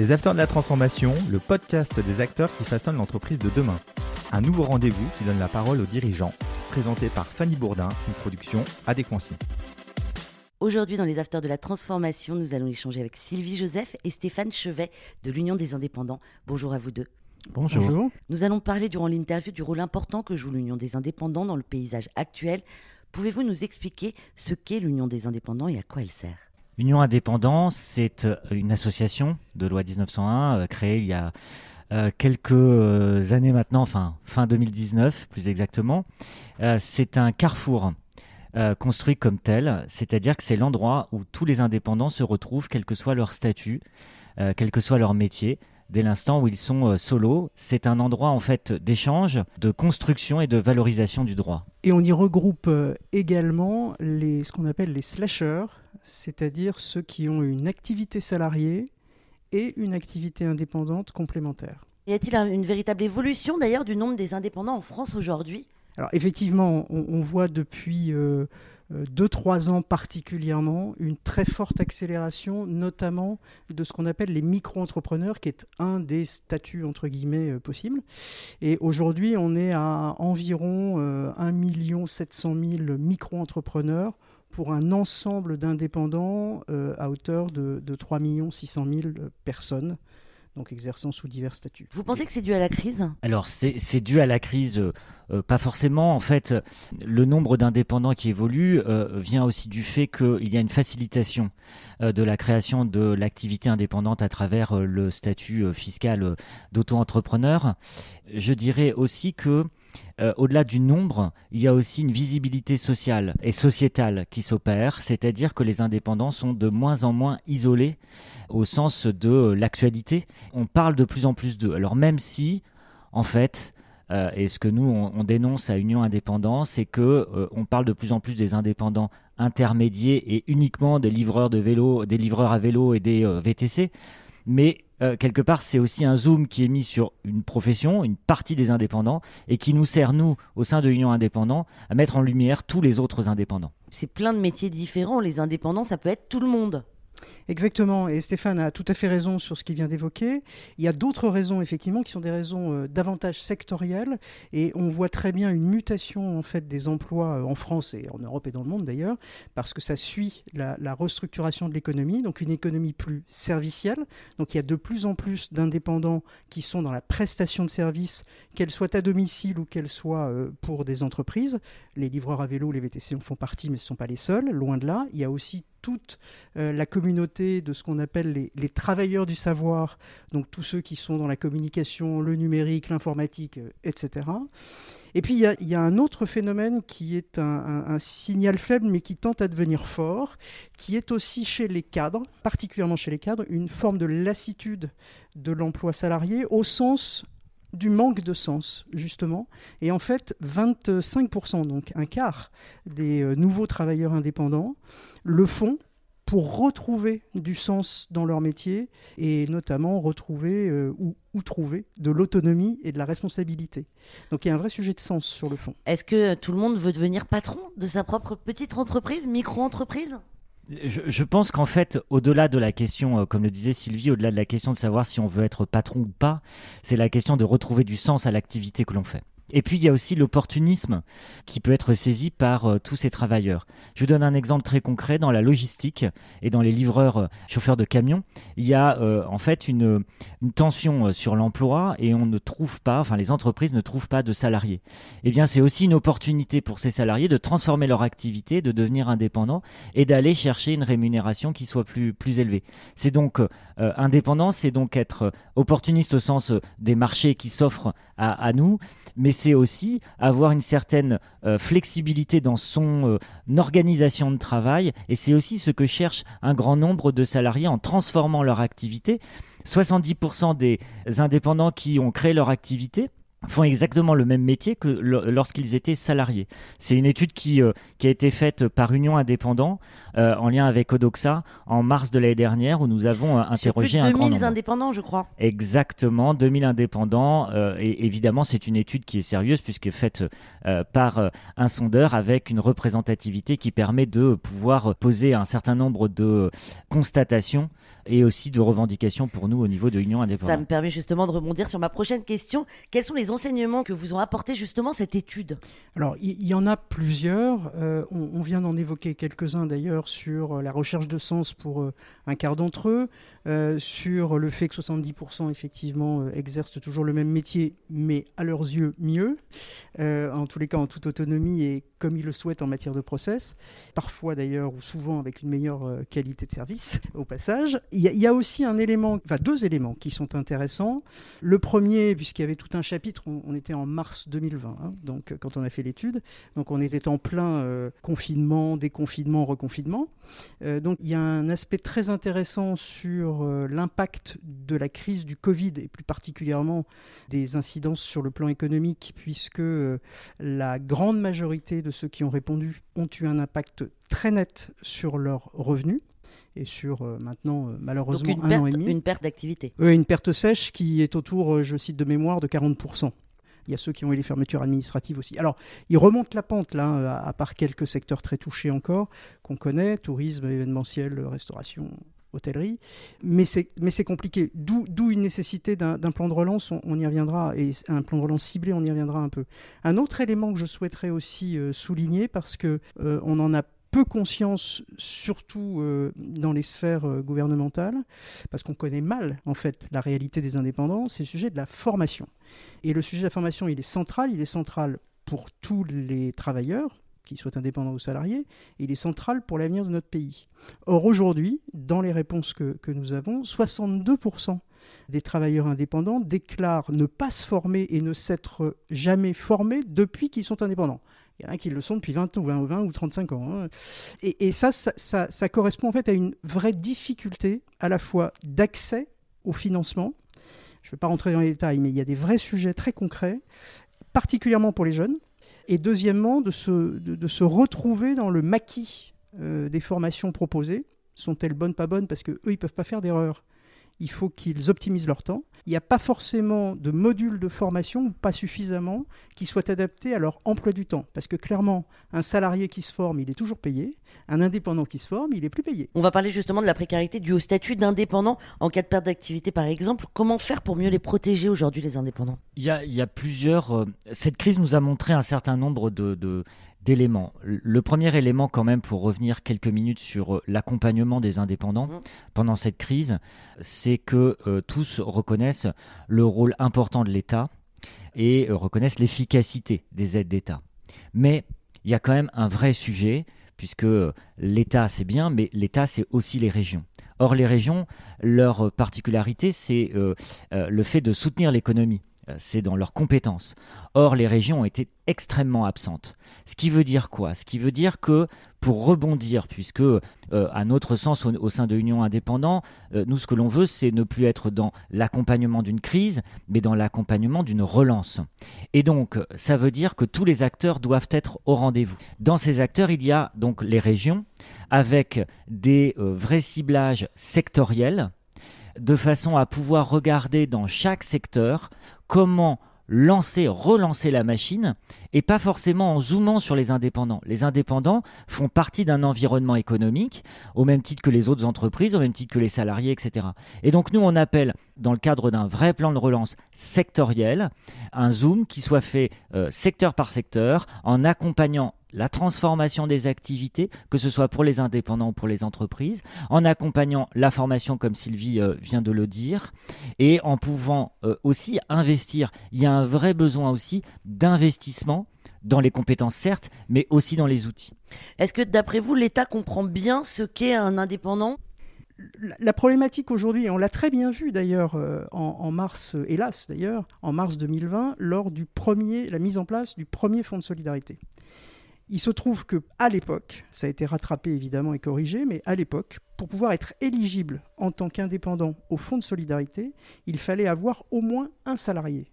Les Acteurs de la Transformation, le podcast des acteurs qui façonnent l'entreprise de demain. Un nouveau rendez-vous qui donne la parole aux dirigeants, présenté par Fanny Bourdin, une production Adéquancy. Aujourd'hui, dans les Acteurs de la Transformation, nous allons échanger avec Sylvie Joseph et Stéphane Chevet de l'Union des Indépendants. Bonjour à vous deux. Bonjour. Nous allons parler durant l'interview du rôle important que joue l'Union des Indépendants dans le paysage actuel. Pouvez-vous nous expliquer ce qu'est l'Union des Indépendants et à quoi elle sert? Union Indépendance, c'est euh, une association de loi 1901 euh, créée il y a euh, quelques années maintenant, enfin fin 2019 plus exactement. c'est un carrefour construit comme tel, c'est-à-dire que c'est l'endroit où tous les indépendants se retrouvent, quel que soit leur statut, quel que soit leur métier. Dès l'instant où ils sont solo, c'est un endroit en fait d'échange, de construction et de valorisation du droit. Et on y regroupe également les, ce qu'on appelle les slashers, c'est-à-dire ceux qui ont une activité salariée et une activité indépendante complémentaire. Y a-t-il une véritable évolution d'ailleurs du nombre des indépendants en France aujourd'hui? Alors effectivement, on, voit depuis 2-3 euh, euh, ans particulièrement une très forte accélération, notamment de ce qu'on appelle les micro-entrepreneurs, qui est un des statuts entre guillemets euh, possibles. Et aujourd'hui, on est à environ 1 700 000 micro-entrepreneurs pour un ensemble d'indépendants euh, à hauteur de, de 3 600 000 personnes donc exerçant sous divers statuts. Vous pensez que c'est dû à la crise? Alors c'est dû à la crise, euh, euh, pas forcément. En fait, le nombre d'indépendants qui évolue vient aussi du fait qu'il y a une facilitation de la création de l'activité indépendante à travers le statut fiscal d'auto-entrepreneur. Je dirais aussi que euh, au-delà du nombre, il y a aussi une visibilité sociale et sociétale qui s'opère, c'est-à-dire que les indépendants sont de moins en moins isolés au sens de l'actualité. On parle de plus en plus d'eux. Alors même si, en fait, euh, et ce que nous on, dénonce à Union Indépendant, c'est que euh, on parle de plus en plus des indépendants intermédiaires et uniquement des livreurs de vélo, des livreurs à vélo et des VTC. Mais euh, quelque part, c'est aussi un zoom qui est mis sur une profession, une partie des indépendants, et qui nous sert, nous, au sein de l'Union indépendant, à mettre en lumière tous les autres indépendants. C'est plein de métiers différents. Les indépendants, ça peut être tout le monde. Exactement, et Stéphane a tout à fait raison sur ce qu'il vient d'évoquer. Il y a d'autres raisons, effectivement, qui sont des raisons euh, davantage sectorielles, et on voit très bien une mutation en fait des emplois euh, en France et en Europe et dans le monde d'ailleurs, parce que ça suit la, restructuration de l'économie, donc une économie plus servicielle. Donc il y a de plus en plus d'indépendants qui sont dans la prestation de services, qu'elles soient à domicile ou qu'elles soient euh, pour des entreprises. Les livreurs à vélo, les VTC en font partie, mais ce ne sont pas les seuls, loin de là. Il y a aussi toute la communauté de ce qu'on appelle les, travailleurs du savoir, donc tous ceux qui sont dans la communication, le numérique, l'informatique, euh, etc. Et puis il y, a, un autre phénomène qui est un, signal faible mais qui tente à devenir fort, qui est aussi chez les cadres, particulièrement chez les cadres, une forme de lassitude de l'emploi salarié au sens du manque de sens, justement. Et en fait, 25%, donc un quart des euh, nouveaux travailleurs indépendants, le font pour retrouver du sens dans leur métier et notamment retrouver euh, ou, trouver de l'autonomie et de la responsabilité. Donc il y a un vrai sujet de sens sur le fond. Est-ce que tout le monde veut devenir patron de sa propre petite entreprise, micro-entreprise? Je, pense qu'en fait, au-delà de la question, euh, comme le disait Sylvie, au-delà de la question de savoir si on veut être patron ou pas, c'est la question de retrouver du sens à l'activité que l'on fait. Et puis il y a aussi l'opportunisme qui peut être saisi par euh, tous ces travailleurs. Je vous donne un exemple très concret dans la logistique et dans les livreurs euh, chauffeurs de camions. Il y a euh, en fait une, tension sur l'emploi et on ne trouve pas, enfin les entreprises ne trouvent pas de salariés. Eh bien c'est aussi une opportunité pour ces salariés de transformer leur activité, de devenir indépendants et d'aller chercher une rémunération qui soit plus, plus élevée. C'est donc indépendant, c'est donc être opportuniste au sens des marchés qui s'offrent à, nous, mais c'est aussi avoir une certaine euh, flexibilité dans son euh, organisation de travail, et c'est aussi ce que cherche un grand nombre de salariés en transformant leur activité. 70% des indépendants qui ont créé leur activité font exactement le même métier que lorsqu'ils étaient salariés. C'est une étude qui, euh, qui a été faite par Union Indépendant euh, en lien avec Odoxa en mars de l'année dernière où nous avons euh, interrogé un grand nombre. indépendants, je crois. Exactement, 2000 indépendants. et évidemment, c'est une étude qui est sérieuse puisque faite par un sondeur avec une représentativité qui permet de pouvoir poser un certain nombre de constatations et aussi de revendications pour nous au niveau de l'Union indépendante. Ça me permet justement de rebondir sur ma prochaine question. Quels sont les enseignements que vous ont apporté justement cette étude Alors, il y, en a plusieurs. Euh, on, vient d'en évoquer quelques-uns d'ailleurs sur euh, la recherche de sens pour euh, un quart d'entre eux, sur le fait que 70% effectivement exercent toujours le même métier, mais à leurs yeux mieux, en tous les cas en toute autonomie et comme ils le souhaitent en matière de process, parfois d'ailleurs ou souvent avec une meilleure qualité de service au passage. Il y, a aussi un élément, enfin deux éléments qui sont intéressants. Le premier, puisqu'il y avait tout un chapitre, on, était en mars 2020, hein, donc quand on a fait l'étude, donc on était en plein euh, confinement, déconfinement, reconfinement. Euh, donc il y a un aspect très intéressant sur euh, l'impact de la crise du Covid et plus particulièrement des incidences sur le plan économique, puisque la grande majorité de ceux qui ont répondu ont eu un impact très net sur leurs revenus et sur euh, maintenant euh, malheureusement un an et demi. Une perte d'activité. Oui, une perte sèche qui est autour, euh, je cite de mémoire, de 40%. Il y a ceux qui ont eu les fermetures administratives aussi. Alors, ils remontent la pente, là, à part quelques secteurs très touchés encore, qu'on connaît, tourisme, événementiel, restauration, hôtellerie. Mais c'est compliqué. D'où une nécessité d'un plan de relance, on, y reviendra, et un plan de relance ciblé, on y reviendra un peu. Un autre élément que je souhaiterais aussi souligner, parce qu'on on en a peu conscience, surtout euh, dans les sphères euh, gouvernementales, parce qu'on connaît mal en fait la réalité des indépendants, c'est le sujet de la formation. Et le sujet de la formation, il est central, il est central pour tous les travailleurs, qu'ils soient indépendants ou salariés, il est central pour l'avenir de notre pays. Or aujourd'hui, dans les réponses que, nous avons, 62% des travailleurs indépendants déclarent ne pas se former et ne s'être jamais formés depuis qu'ils sont indépendants. Il y en a qui le sont depuis 20 ou 20, 20 ou 35 ans. Hein. Et, ça, ça, correspond en fait à une vraie difficulté à la fois d'accès au financement. Je ne vais pas rentrer dans les détails, mais il y a des vrais sujets très concrets, particulièrement pour les jeunes. Et deuxièmement, de se, retrouver dans le maquis euh, des formations proposées. Sont-elles bonnes, pas bonnes? Parce qu'eux, ils ne peuvent pas faire d'erreur il faut qu'ils optimisent leur temps. Il n'y a pas forcément de module de formation, ou pas suffisamment, qui soit adapté à leur emploi du temps. Parce que clairement, un salarié qui se forme, il est toujours payé. Un indépendant qui se forme, il est plus payé. On va parler justement de la précarité due au statut d'indépendant en cas de perte d'activité, par exemple. Comment faire pour mieux les protéger aujourd'hui, les indépendants? Il y, a, plusieurs. Euh, cette crise nous a montré un certain nombre de d'éléments. Le premier élément quand même pour revenir quelques minutes sur euh, l'accompagnement des indépendants mmh. pendant cette crise, c'est que euh, tous reconnaissent le rôle important de l'État et euh, reconnaissent l'efficacité des aides d'État. Mais il y a quand même un vrai sujet puisque l'État c'est bien, mais l'État c'est aussi les régions. Or les régions, leur particularité c'est le fait de soutenir l'économie c'est dans leurs compétences. Or, les régions ont été extrêmement absentes. Ce qui veut dire quoi? Ce qui veut dire que pour rebondir, puisque euh, à notre sens au, sein de l'Union indépendante, euh, nous ce que l'on veut, c'est ne plus être dans l'accompagnement d'une crise, mais dans l'accompagnement d'une relance. Et donc, ça veut dire que tous les acteurs doivent être au rendez-vous. Dans ces acteurs, il y a donc les régions, avec des euh, vrais ciblages sectoriels, de façon à pouvoir regarder dans chaque secteur comment lancer, relancer la machine, et pas forcément en zoomant sur les indépendants. Les indépendants font partie d'un environnement économique, au même titre que les autres entreprises, au même titre que les salariés, etc. Et donc nous, on appelle, dans le cadre d'un vrai plan de relance sectoriel, un zoom qui soit fait euh, secteur par secteur, en accompagnant la transformation des activités, que ce soit pour les indépendants ou pour les entreprises, en accompagnant la formation comme Sylvie euh, vient de le dire, et en pouvant euh, aussi investir. Il y a un vrai besoin aussi d'investissement dans les compétences certes, mais aussi dans les outils. Est-ce que d'après vous, l'État comprend bien ce qu'est un indépendant? La problématique aujourd'hui, on l'a très bien vu d'ailleurs euh, en, mars, hélas d'ailleurs, en mars 2020, lors du premier, la mise en place du premier fonds de solidarité. Il se trouve que à l'époque, ça a été rattrapé évidemment et corrigé, mais à l'époque, pour pouvoir être éligible en tant qu'indépendant au fonds de solidarité, il fallait avoir au moins un salarié.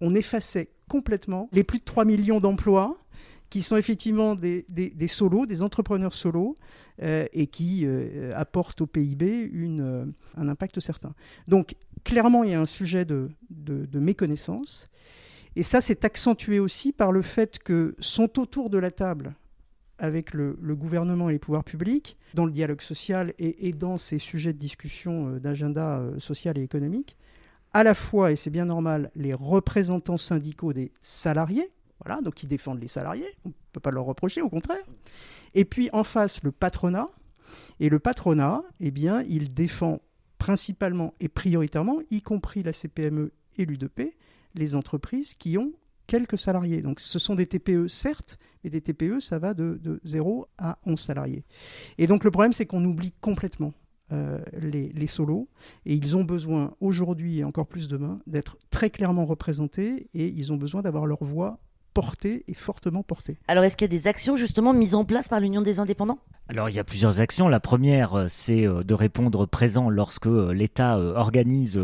on effaçait complètement les plus de 3 millions d'emplois qui sont effectivement des, des, solos, des entrepreneurs solos, euh, et qui euh, apportent au PIB une, euh, un impact certain. Donc clairement, il y a un sujet de, de, méconnaissance, et ça s'est accentué aussi par le fait que sont autour de la table avec le, gouvernement et les pouvoirs publics, dans le dialogue social et, dans ces sujets de discussion d'agenda social et économique, à la fois, et c'est bien normal, les représentants syndicaux des salariés, voilà, donc ils défendent les salariés, on ne peut pas leur reprocher, au contraire. Et puis en face, le patronat. Et le patronat, eh bien, il défend principalement et prioritairement, y compris la CPME et l'UDP, les entreprises qui ont quelques salariés. Donc ce sont des TPE, certes, mais des TPE, ça va de, 0 à 11 salariés. Et donc le problème, c'est qu'on oublie complètement euh, les, les, solos, et ils ont besoin aujourd'hui et encore plus demain d'être très clairement représentés, et ils ont besoin d'avoir leur voix portée et fortement portée. Alors est-ce qu'il y a des actions justement mises en place par l'Union des indépendants? Alors il y a plusieurs actions. La première, euh, c'est euh, de répondre présent lorsque euh, l'État organise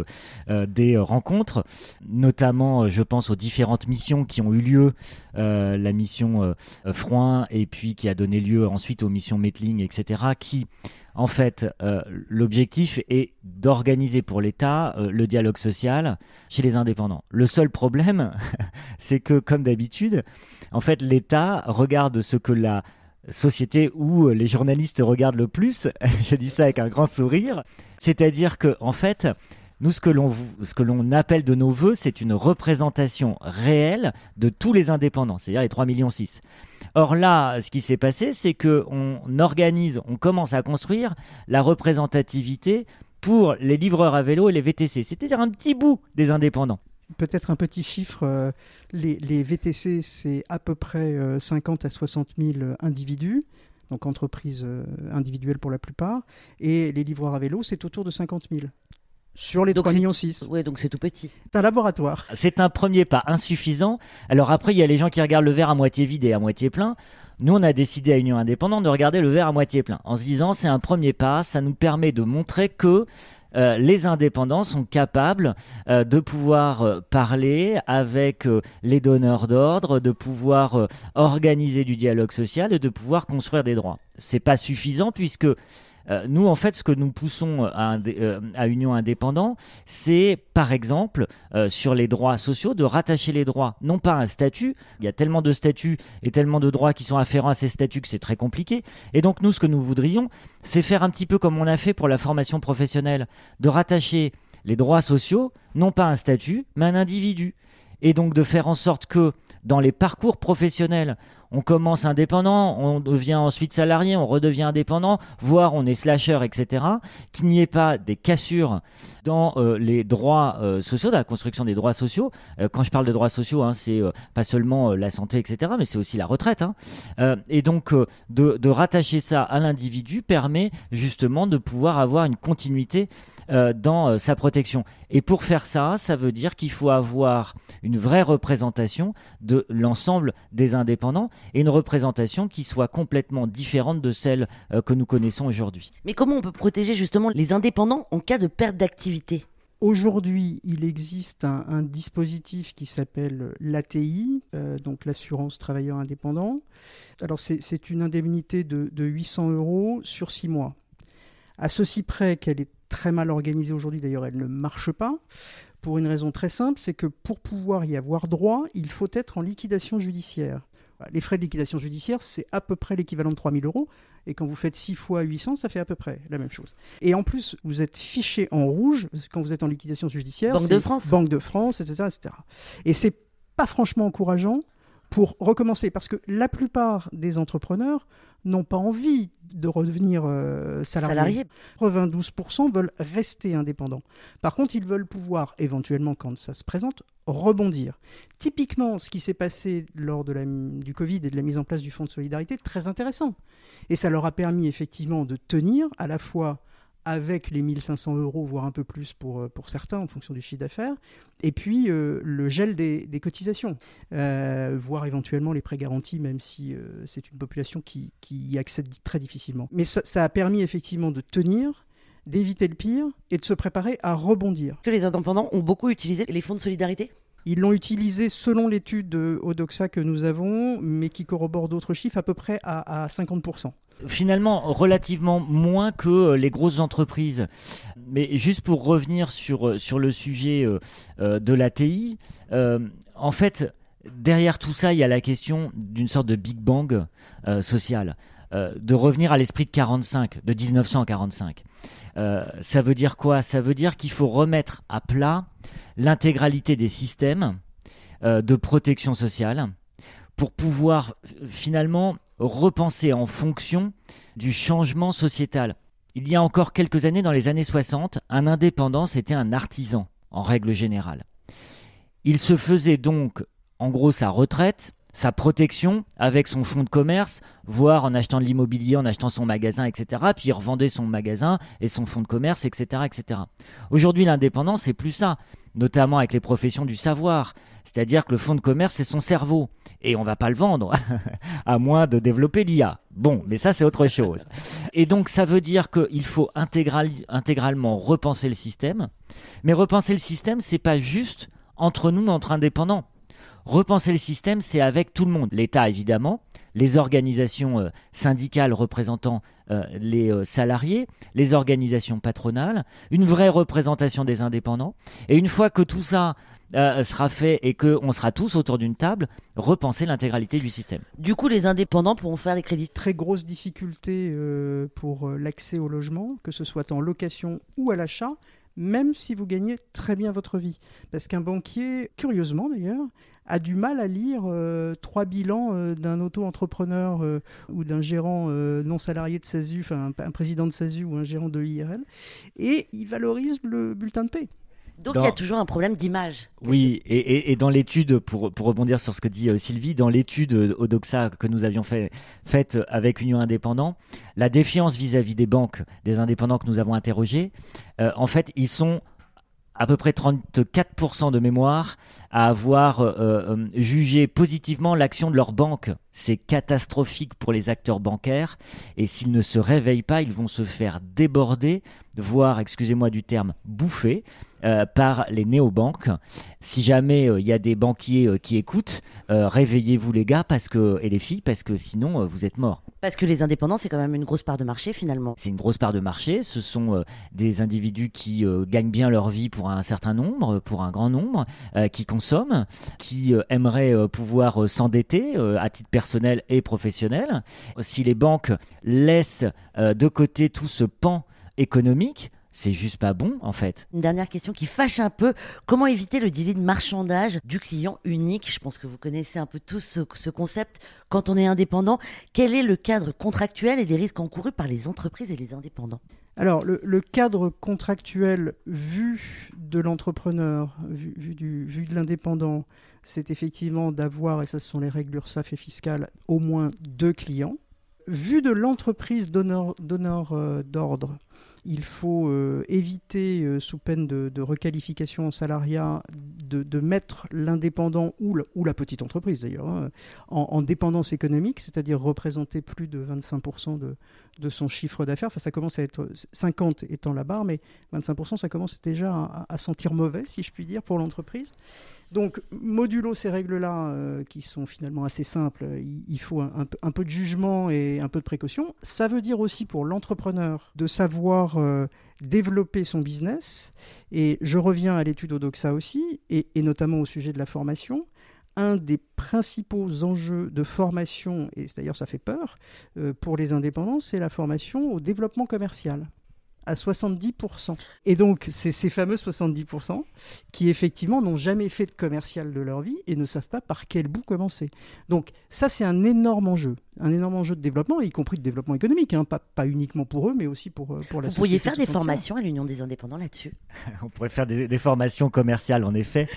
des rencontres, notamment je pense aux différentes missions qui ont eu lieu, la mission Froin et puis qui a donné lieu ensuite aux missions Metling, etc., qui en fait, l'objectif est d'organiser pour l'État le dialogue social chez les indépendants. Le seul problème, c'est que, comme d'habitude, en fait, l'État regarde ce que la société où les journalistes regardent le plus. Je dis ça avec un grand sourire. C'est-à-dire que, en fait, nous, ce que l'on, que appelle de nos voeux, c'est une représentation réelle de tous les indépendants, c'est-à-dire les 3,6 millions. Or là, ce qui s'est passé, c'est qu'on organise, on commence à construire la représentativité pour les livreurs à vélo et les VTC, c'est-à-dire un petit bout des indépendants. Peut-être un petit chiffre, euh, les, VTC, c'est à peu près 50 euh, à 60 000 individus, donc entreprises euh, individuelles pour la plupart, et les livreurs à vélo, c'est autour de 50 000 sur les 3,6 millions. Oui, donc c'est tout petit. C'est un laboratoire. C'est un premier pas insuffisant. Alors après, il y a les gens qui regardent le verre à moitié vide et à moitié plein. Nous, on a décidé à Union Indépendante de regarder le verre à moitié plein, en se disant c'est un premier pas, ça nous permet de montrer que euh, les indépendants sont capables euh, de pouvoir euh, parler avec les donneurs d'ordre, de pouvoir organiser du dialogue social et de pouvoir construire des droits. C'est pas suffisant puisque euh, nous, en fait, ce que nous poussons à, euh, Union Indépendant, c'est, par exemple, euh, sur les droits sociaux, de rattacher les droits, non pas à un statut. Il y a tellement de statuts et tellement de droits qui sont afférents à ces statuts que c'est très compliqué. Et donc, nous, ce que nous voudrions, c'est faire un petit peu comme on a fait pour la formation professionnelle, de rattacher les droits sociaux, non pas à un statut, mais à un individu. Et donc de faire en sorte que dans les parcours professionnels, on commence indépendant, on devient ensuite salarié, on redevient indépendant, voire on est slasher, etc. Qu'il n'y ait pas des cassures dans euh, les droits euh, sociaux, dans la construction des droits sociaux. Euh, quand je parle de droits sociaux, hein, c'est pas seulement la santé, etc., mais c'est aussi la retraite. Hein. et donc de, de, rattacher ça à l'individu permet justement de pouvoir avoir une continuité dans sa protection. Et pour faire ça, ça veut dire qu'il faut avoir une vraie représentation de l'ensemble des indépendants et une représentation qui soit complètement différente de celle euh, que nous connaissons aujourd'hui. Mais comment on peut protéger justement les indépendants en cas de perte d'activité? Aujourd'hui, il existe un, dispositif qui s'appelle l'ATI, euh, donc l'assurance travailleur indépendant. Alors c'est une indemnité de, de 800 euros sur 6 mois. À ceci près qu'elle est très mal organisée aujourd'hui, d'ailleurs elle ne marche pas, pour une raison très simple, c'est que pour pouvoir y avoir droit, il faut être en liquidation judiciaire. Les frais de liquidation judiciaire, c'est à peu près l'équivalent de 3000 euros. Et quand vous faites 6 fois 800, ça fait à peu près la même chose. Et en plus, vous êtes fiché en rouge quand vous êtes en liquidation judiciaire. Banque de France. Banque de France, etc. etc. Et c'est pas franchement encourageant pour recommencer. Parce que la plupart des entrepreneurs n'ont pas envie de redevenir euh, salariés. 92% veulent rester indépendants. Par contre, ils veulent pouvoir, éventuellement, quand ça se présente, rebondir. Typiquement, ce qui s'est passé lors de la, du Covid et de la mise en place du Fonds de solidarité, très intéressant. Et ça leur a permis effectivement de tenir à la fois avec les 1500 euros, voire un peu plus pour, euh, pour certains en fonction du chiffre d'affaires, et puis euh, le gel des, cotisations, euh, voire éventuellement les prêts garantis, même si c'est une population qui, y accède très difficilement. Mais ça, ça a permis effectivement de tenir, d'éviter le pire et de se préparer à rebondir. Que les indépendants ont beaucoup utilisé les fonds de solidarité? Ils l'ont utilisé selon l'étude Odoxa que nous avons, mais qui corrobore d'autres chiffres, à peu près à, 50% finalement relativement moins que euh, les grosses entreprises. Mais juste pour revenir sur, euh, sur le sujet euh, de l'ATI, en fait, derrière tout ça, il y a la question d'une sorte de Big Bang social, de revenir à l'esprit de 45, de 1945. ça veut dire quoi? Ça veut dire qu'il faut remettre à plat l'intégralité des systèmes euh, de protection sociale pour pouvoir euh, finalement repenser en fonction du changement sociétal. Il y a encore quelques années, dans les années 60, un indépendant, c'était un artisan, en règle générale. Il se faisait donc, en gros, sa retraite, sa protection avec son fonds de commerce, voire en achetant de l'immobilier, en achetant son magasin, etc. Puis il revendait son magasin et son fonds de commerce, etc. etc. Aujourd'hui, l'indépendance, c'est plus ça notamment avec les professions du savoir. C'est-à-dire que le fonds de commerce, c'est son cerveau. Et on va pas le vendre, à moins de développer l'IA. Bon, mais ça, c'est autre chose. Et donc, ça veut dire qu'il faut intégralement repenser le système. Mais repenser le système, c'est pas juste entre nous, entre indépendants. Repenser le système, c'est avec tout le monde. L'État, évidemment, les organisations euh, syndicales représentant euh, les euh, salariés, les organisations patronales, une vraie représentation des indépendants. Et une fois que tout ça sera fait et qu'on sera tous autour d'une table, repenser l'intégralité du système. Du coup, les indépendants pourront faire des crédits. Très grosse difficulté pour l'accès au logement, que ce soit en location ou à l'achat même si vous gagnez très bien votre vie. Parce qu'un banquier, curieusement d'ailleurs, a du mal à lire euh, trois bilans euh, d'un auto-entrepreneur euh, ou d'un gérant non salarié de SASU, enfin un, président de SASU ou un gérant de IRL, et il valorise le bulletin de paie. Donc il y a toujours un problème d'image. Oui, et, dans l'étude, pour, pour, rebondir sur ce que dit Sylvie, dans l'étude Odoxa que nous avions fait, faite avec Union Indépendant, la défiance vis-à-vis des banques, des indépendants que nous avons interrogés, en fait, ils sont à peu près 34% de mémoire à avoir euh, euh, jugé positivement l'action de leur banque. C'est catastrophique pour les acteurs bancaires et s'ils ne se réveillent pas, ils vont se faire déborder, voire, excusez-moi du terme, bouffer euh, par les néobanques. Si jamais il y a des banquiers qui écoutent, réveillez-vous les gars parce que, et les filles parce que sinon vous êtes morts. Parce que les indépendants, c'est quand même une grosse part de marché finalement. C'est une grosse part de marché. Ce sont des individus qui gagnent bien leur vie pour un certain nombre, pour un grand nombre, qui consomment, qui euh, aimeraient euh, pouvoir euh, s'endetter à titre personnel et professionnel. Si les banques laissent de côté tout ce pan économique, c'est juste pas bon en fait. Une dernière question qui fâche un peu. Comment éviter le délai de marchandage du client unique? Je pense que vous connaissez un peu tous ce, ce, concept. Quand on est indépendant, quel est le cadre contractuel et les risques encourus par les entreprises et les indépendants? Alors, le, cadre contractuel vu de l'entrepreneur, vu, vu, de l'indépendant, c'est effectivement d'avoir, et ça ce sont les règles URSAF et fiscales, au moins deux clients. Vu de l'entreprise donneur euh, d'ordre, il faut euh, éviter, euh, sous peine de, requalification en salariat, de, mettre l'indépendant ou, la petite entreprise d'ailleurs hein, en, dépendance économique, c'est-à-dire représenter plus de 25% de, son chiffre d'affaires. Enfin, ça commence à être 50 étant la barre, mais 25%, ça commence déjà à sentir mauvais, si je puis dire, pour l'entreprise. Donc, modulo ces règles-là, euh, qui sont finalement assez simples, il, faut un, peu de jugement et un peu de précaution. Ça veut dire aussi pour l'entrepreneur de savoir euh, développer son business. Et je reviens à l'étude Odoxa aussi, et, notamment au sujet de la formation un des principaux enjeux de formation, et d'ailleurs ça fait peur, euh, pour les indépendants, c'est la formation au développement commercial à 70%. Et donc, c'est ces fameux 70% qui, effectivement, n'ont jamais fait de commercial de leur vie et ne savent pas par quel bout commencer. Donc, ça, c'est un énorme enjeu. Un énorme enjeu de développement, y compris de développement économique, hein. pas, pas, uniquement pour eux, mais aussi pour, euh, pour la Vous pourriez faire des formations à l'Union des indépendants là-dessus? On pourrait faire des, formations commerciales, en effet.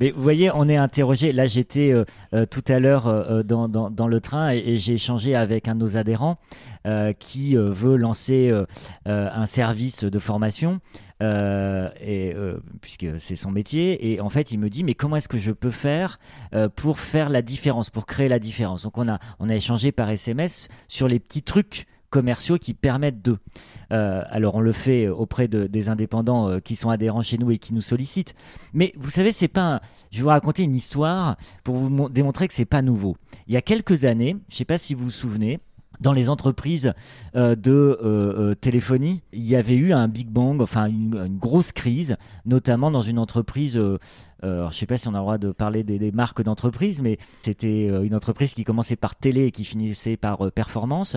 Mais vous voyez, on est interrogé. Là, j'étais euh, euh, tout à l'heure dans, dans, dans, le train et, et j'ai échangé avec un de nos adhérents qui euh, veut lancer euh, un service de formation. et puisque c'est son métier et en fait il me dit mais comment est-ce que je peux faire pour faire la différence pour créer la différence? Donc on a on a échangé par SMS sur les petits trucs commerciaux qui permettent de. Euh, alors on le fait auprès de, des indépendants euh, qui sont adhérents chez nous et qui nous sollicitent. Mais vous savez, c'est pas. Je vais vous raconter une histoire pour vous démontrer que c'est pas nouveau. Il y a quelques années, je sais pas si vous vous souvenez, dans les entreprises euh, de euh, euh, téléphonie, il y avait eu un big bang, enfin une, une grosse crise, notamment dans une entreprise euh, je ne sais pas si on a le droit de parler des, marques d'entreprise, mais c'était euh, une entreprise qui commençait par télé et qui finissait par euh, performance.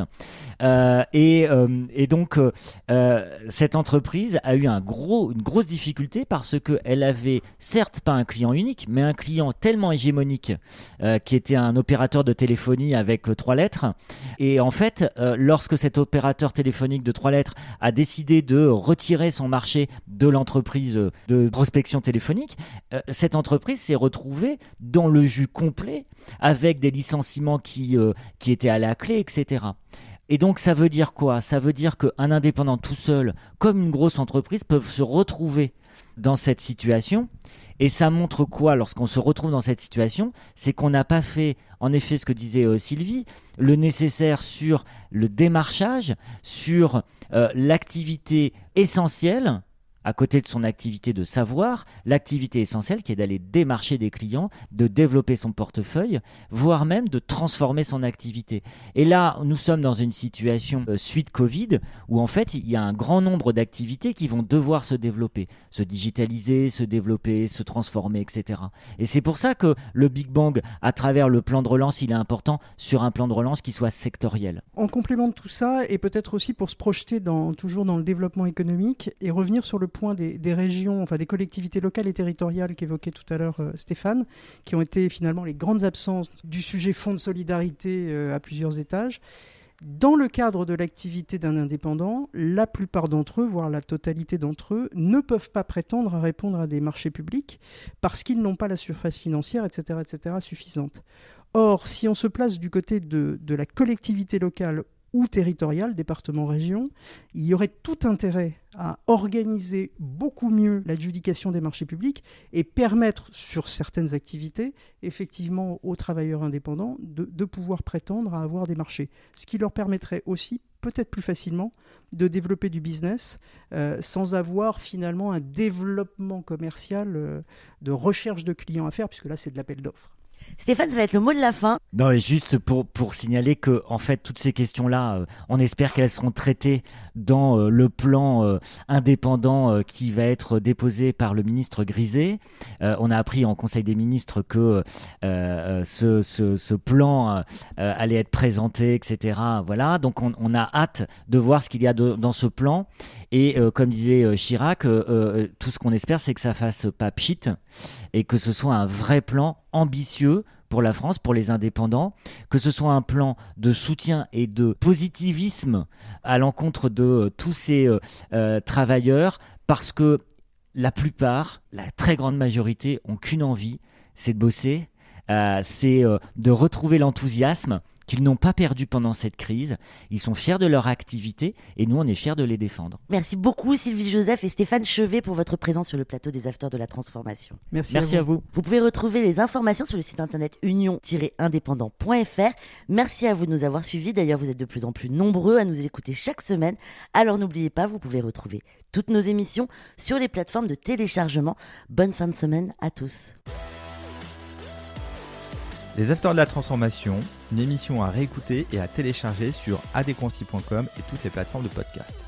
Et, donc, cette entreprise a eu une grosse difficulté parce qu'elle avait certes pas un client unique, mais un client tellement hégémonique qui était un opérateur de téléphonie avec trois lettres. Et en fait, lorsque cet opérateur téléphonique de trois lettres a décidé de retirer son marché de l'entreprise de prospection téléphonique, cette entreprise s'est retrouvée dans le jus complet avec des licenciements qui, euh, qui étaient à la clé, etc. Et donc ça veut dire quoi? Ça veut dire qu'un indépendant tout seul, comme une grosse entreprise, peuvent se retrouver dans cette situation. Et ça montre quoi lorsqu'on se retrouve dans cette situation? C'est qu'on n'a pas fait, en effet, ce que disait euh, Sylvie, le nécessaire sur le démarchage, sur euh, l'activité essentielle à côté de son activité de savoir, l'activité essentielle qui est d'aller démarcher des clients, de développer son portefeuille, voire même de transformer son activité. Et là, nous sommes dans une situation euh, suite Covid où en fait, il y a un grand nombre d'activités qui vont devoir se développer, se digitaliser, se développer, se transformer, etc. Et c'est pour ça que le Big Bang, à travers le plan de relance, il est important sur un plan de relance qui soit sectoriel. En complément de tout ça, et peut-être aussi pour se projeter toujours dans le développement économique et revenir sur le point des, régions, enfin des collectivités locales et territoriales qu'évoquait tout à l'heure euh, Stéphane, qui ont été finalement les grandes absences du sujet fonds de solidarité euh, à plusieurs étages. Dans le cadre de l'activité d'un indépendant, la plupart d'entre eux, voire la totalité d'entre eux, ne peuvent pas prétendre à répondre à des marchés publics parce qu'ils n'ont pas la surface financière, etc., etc., suffisante. Or, si on se place du côté de, de la collectivité locale ou territoriale, département, région, il y aurait tout intérêt à organiser beaucoup mieux l'adjudication des marchés publics et permettre sur certaines activités, effectivement, aux travailleurs indépendants de, pouvoir prétendre à avoir des marchés. Ce qui leur permettrait aussi, peut-être plus facilement, de développer du business euh, sans avoir finalement un développement commercial euh, de recherche de clients à faire, puisque là, c'est de l'appel d'offres. Stéphane, ça va être le mot de la fin. Non, et juste pour, pour signaler que, en fait, toutes ces questions-là, euh, on espère qu'elles seront traitées dans euh, le plan euh, indépendant qui va être déposé par le ministre Griset. on a appris en Conseil des ministres que ce, ce, plan allait être présenté, etc. Voilà, donc on, on a hâte de voir ce qu'il y a dans ce plan. Et comme disait Chirac, tout ce qu'on espère, c'est que ça fasse pas pchit et que ce soit un vrai plan ambitieux pour la France, pour les indépendants, que ce soit un plan de soutien et de positivisme à l'encontre de euh, tous ces euh, euh, travailleurs, parce que la plupart, la très grande majorité, ont qu'une envie, c'est de bosser, c'est de retrouver l'enthousiasme qu'ils n'ont pas perdu pendant cette crise. Ils sont fiers de leur activité et nous, on est fiers de les défendre. Merci beaucoup Sylvie Joseph et Stéphane Chevet pour votre présence sur le plateau des Afters de la Transformation. Merci, Merci à, vous. vous. pouvez retrouver les informations sur le site internet union-indépendant.fr. Merci à vous de nous avoir suivis. D'ailleurs, vous êtes de plus en plus nombreux à nous écouter chaque semaine. Alors n'oubliez pas, vous pouvez retrouver toutes nos émissions sur les plateformes de téléchargement. Bonne fin de semaine à tous. Les Afters de la Transformation, une émission à réécouter et à télécharger sur adconci.com et toutes les plateformes de podcast.